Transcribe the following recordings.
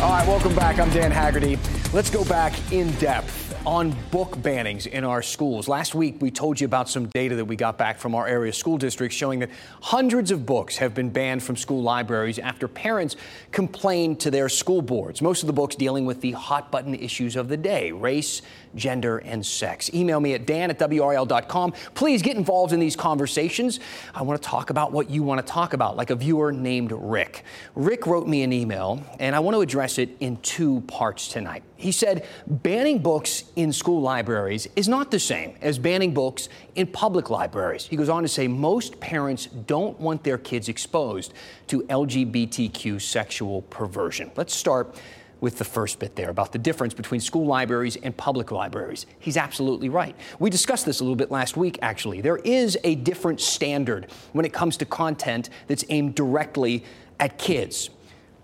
All right, welcome back. I'm Dan Haggerty. Let's go back in depth on book bannings in our schools. Last week, we told you about some data that we got back from our area school districts showing that hundreds of books have been banned from school libraries after parents complained to their school boards. Most of the books dealing with the hot button issues of the day race, gender, and sex. Email me at dan at WRAL.com. Please get involved in these conversations. I want to talk about what you want to talk about, like a viewer named Rick. Rick wrote me an email, and I want to address it in two parts tonight. He said, banning books in school libraries is not the same as banning books in public libraries. He goes on to say, most parents don't want their kids exposed to LGBTQ sexual perversion. Let's start with the first bit there about the difference between school libraries and public libraries. He's absolutely right. We discussed this a little bit last week, actually. There is a different standard when it comes to content that's aimed directly at kids.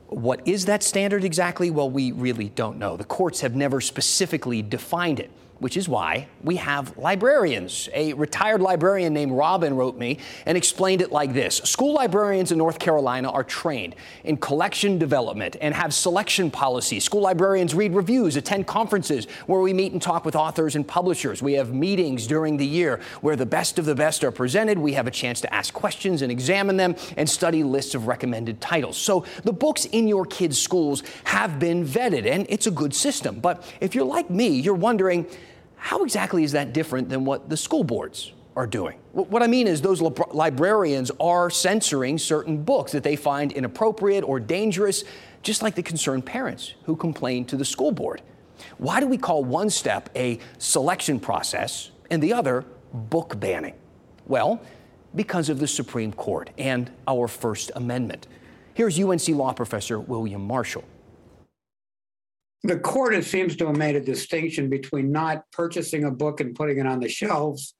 What is that standard exactly? Well, we really don't know. The courts have never specifically defined it which is why we have librarians. A retired librarian named Robin wrote me and explained it like this School librarians in North Carolina are trained in collection development and have selection policies. School librarians read reviews, attend conferences where we meet and talk with authors and publishers. We have meetings during the year where the best of the best are presented. We have a chance to ask questions and examine them and study lists of recommended titles. So the books in your kids' schools have been vetted, and it's a good system. But if you're like me, you're wondering, how exactly is that different than what the school boards are doing? What I mean is, those librarians are censoring certain books that they find inappropriate or dangerous, just like the concerned parents who complain to the school board. Why do we call one step a selection process and the other book banning? Well, because of the Supreme Court and our First Amendment. Here's UNC law professor William Marshall the court it seems to have made a distinction between not purchasing a book and putting it on the shelves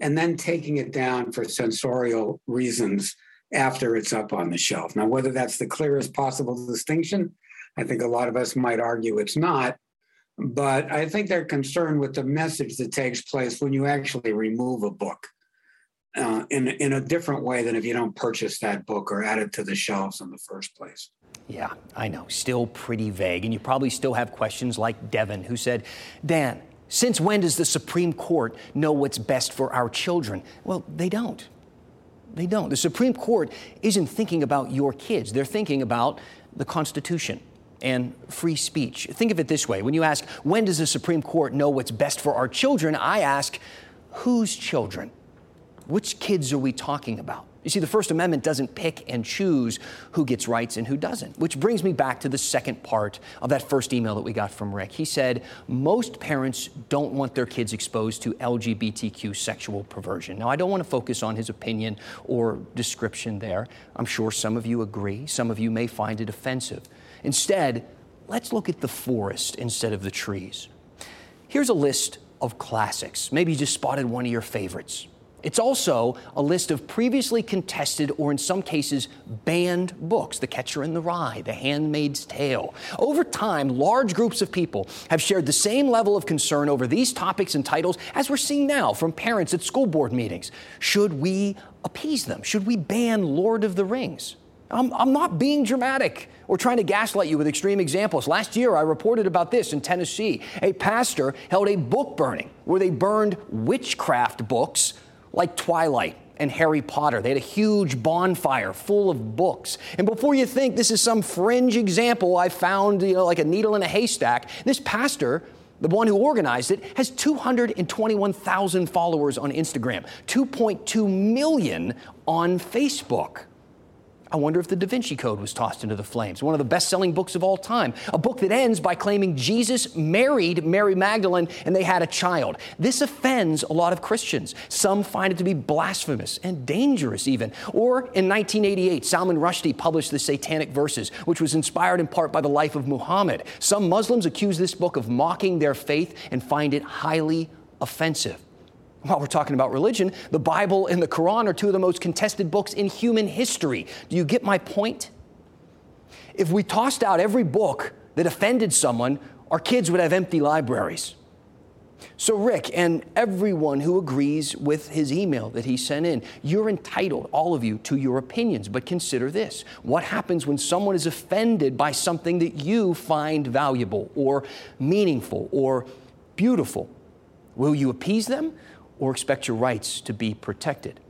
and then taking it down for censorial reasons after it's up on the shelf. Now, whether that's the clearest possible distinction, I think a lot of us might argue it's not. But I think they're concerned with the message that takes place when you actually remove a book uh, in, in a different way than if you don't purchase that book or add it to the shelves in the first place. Yeah, I know. Still pretty vague. And you probably still have questions like Devin, who said, Dan, since when does the Supreme Court know what's best for our children? Well, they don't. They don't. The Supreme Court isn't thinking about your kids, they're thinking about the Constitution and free speech. Think of it this way when you ask, when does the Supreme Court know what's best for our children? I ask, whose children? Which kids are we talking about? You see, the First Amendment doesn't pick and choose who gets rights and who doesn't, which brings me back to the second part of that first email that we got from Rick. He said, Most parents don't want their kids exposed to LGBTQ sexual perversion. Now, I don't want to focus on his opinion or description there. I'm sure some of you agree, some of you may find it offensive. Instead, let's look at the forest instead of the trees. Here's a list of classics. Maybe you just spotted one of your favorites. It's also a list of previously contested or, in some cases, banned books The Catcher in the Rye, The Handmaid's Tale. Over time, large groups of people have shared the same level of concern over these topics and titles as we're seeing now from parents at school board meetings. Should we appease them? Should we ban Lord of the Rings? I'm, I'm, not being dramatic or trying to gaslight you with extreme examples. Last year, I reported about this in Tennessee. A pastor held a book burning where they burned witchcraft books like Twilight and Harry Potter. They had a huge bonfire full of books. And before you think this is some fringe example I found, you know, like a needle in a haystack, this pastor, the one who organized it, has 221,000 followers on Instagram, 2.2 million on Facebook. I wonder if the Da Vinci Code was tossed into the flames, one of the best selling books of all time. A book that ends by claiming Jesus married Mary Magdalene and they had a child. This offends a lot of Christians. Some find it to be blasphemous and dangerous, even. Or in 1988, Salman Rushdie published the Satanic Verses, which was inspired in part by the life of Muhammad. Some Muslims accuse this book of mocking their faith and find it highly offensive. While we're talking about religion, the Bible and the Quran are two of the most contested books in human history. Do you get my point? If we tossed out every book that offended someone, our kids would have empty libraries. So, Rick and everyone who agrees with his email that he sent in, you're entitled, all of you, to your opinions. But consider this what happens when someone is offended by something that you find valuable or meaningful or beautiful? Will you appease them or expect your rights to be protected?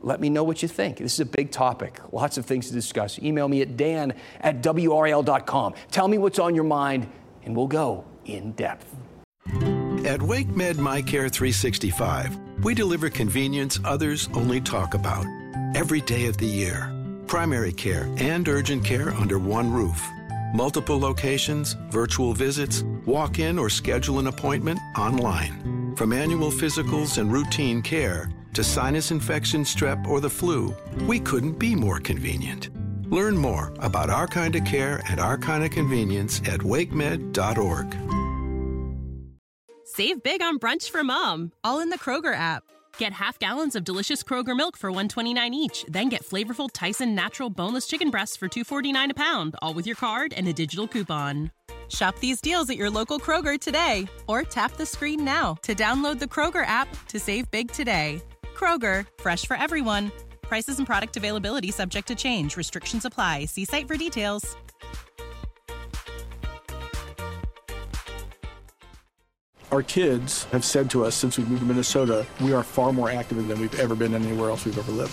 Let me know what you think. This is a big topic, lots of things to discuss. Email me at dan at WRAL.com. Tell me what's on your mind, and we'll go in depth. At WakeMed MyCare 365, we deliver convenience others only talk about every day of the year. Primary care and urgent care under one roof. Multiple locations, virtual visits, walk in or schedule an appointment online. From annual physicals and routine care to sinus infection, strep, or the flu, we couldn't be more convenient. Learn more about our kind of care and our kind of convenience at wakemed.org. Save big on brunch for mom, all in the Kroger app. Get half gallons of delicious Kroger milk for 129 each, then get flavorful Tyson natural boneless chicken breasts for 249 a pound, all with your card and a digital coupon. Shop these deals at your local Kroger today or tap the screen now to download the Kroger app to save big today. Kroger, fresh for everyone. Prices and product availability subject to change. Restrictions apply. See site for details. Our kids have said to us since we moved to Minnesota, we are far more active than we've ever been anywhere else we've ever lived.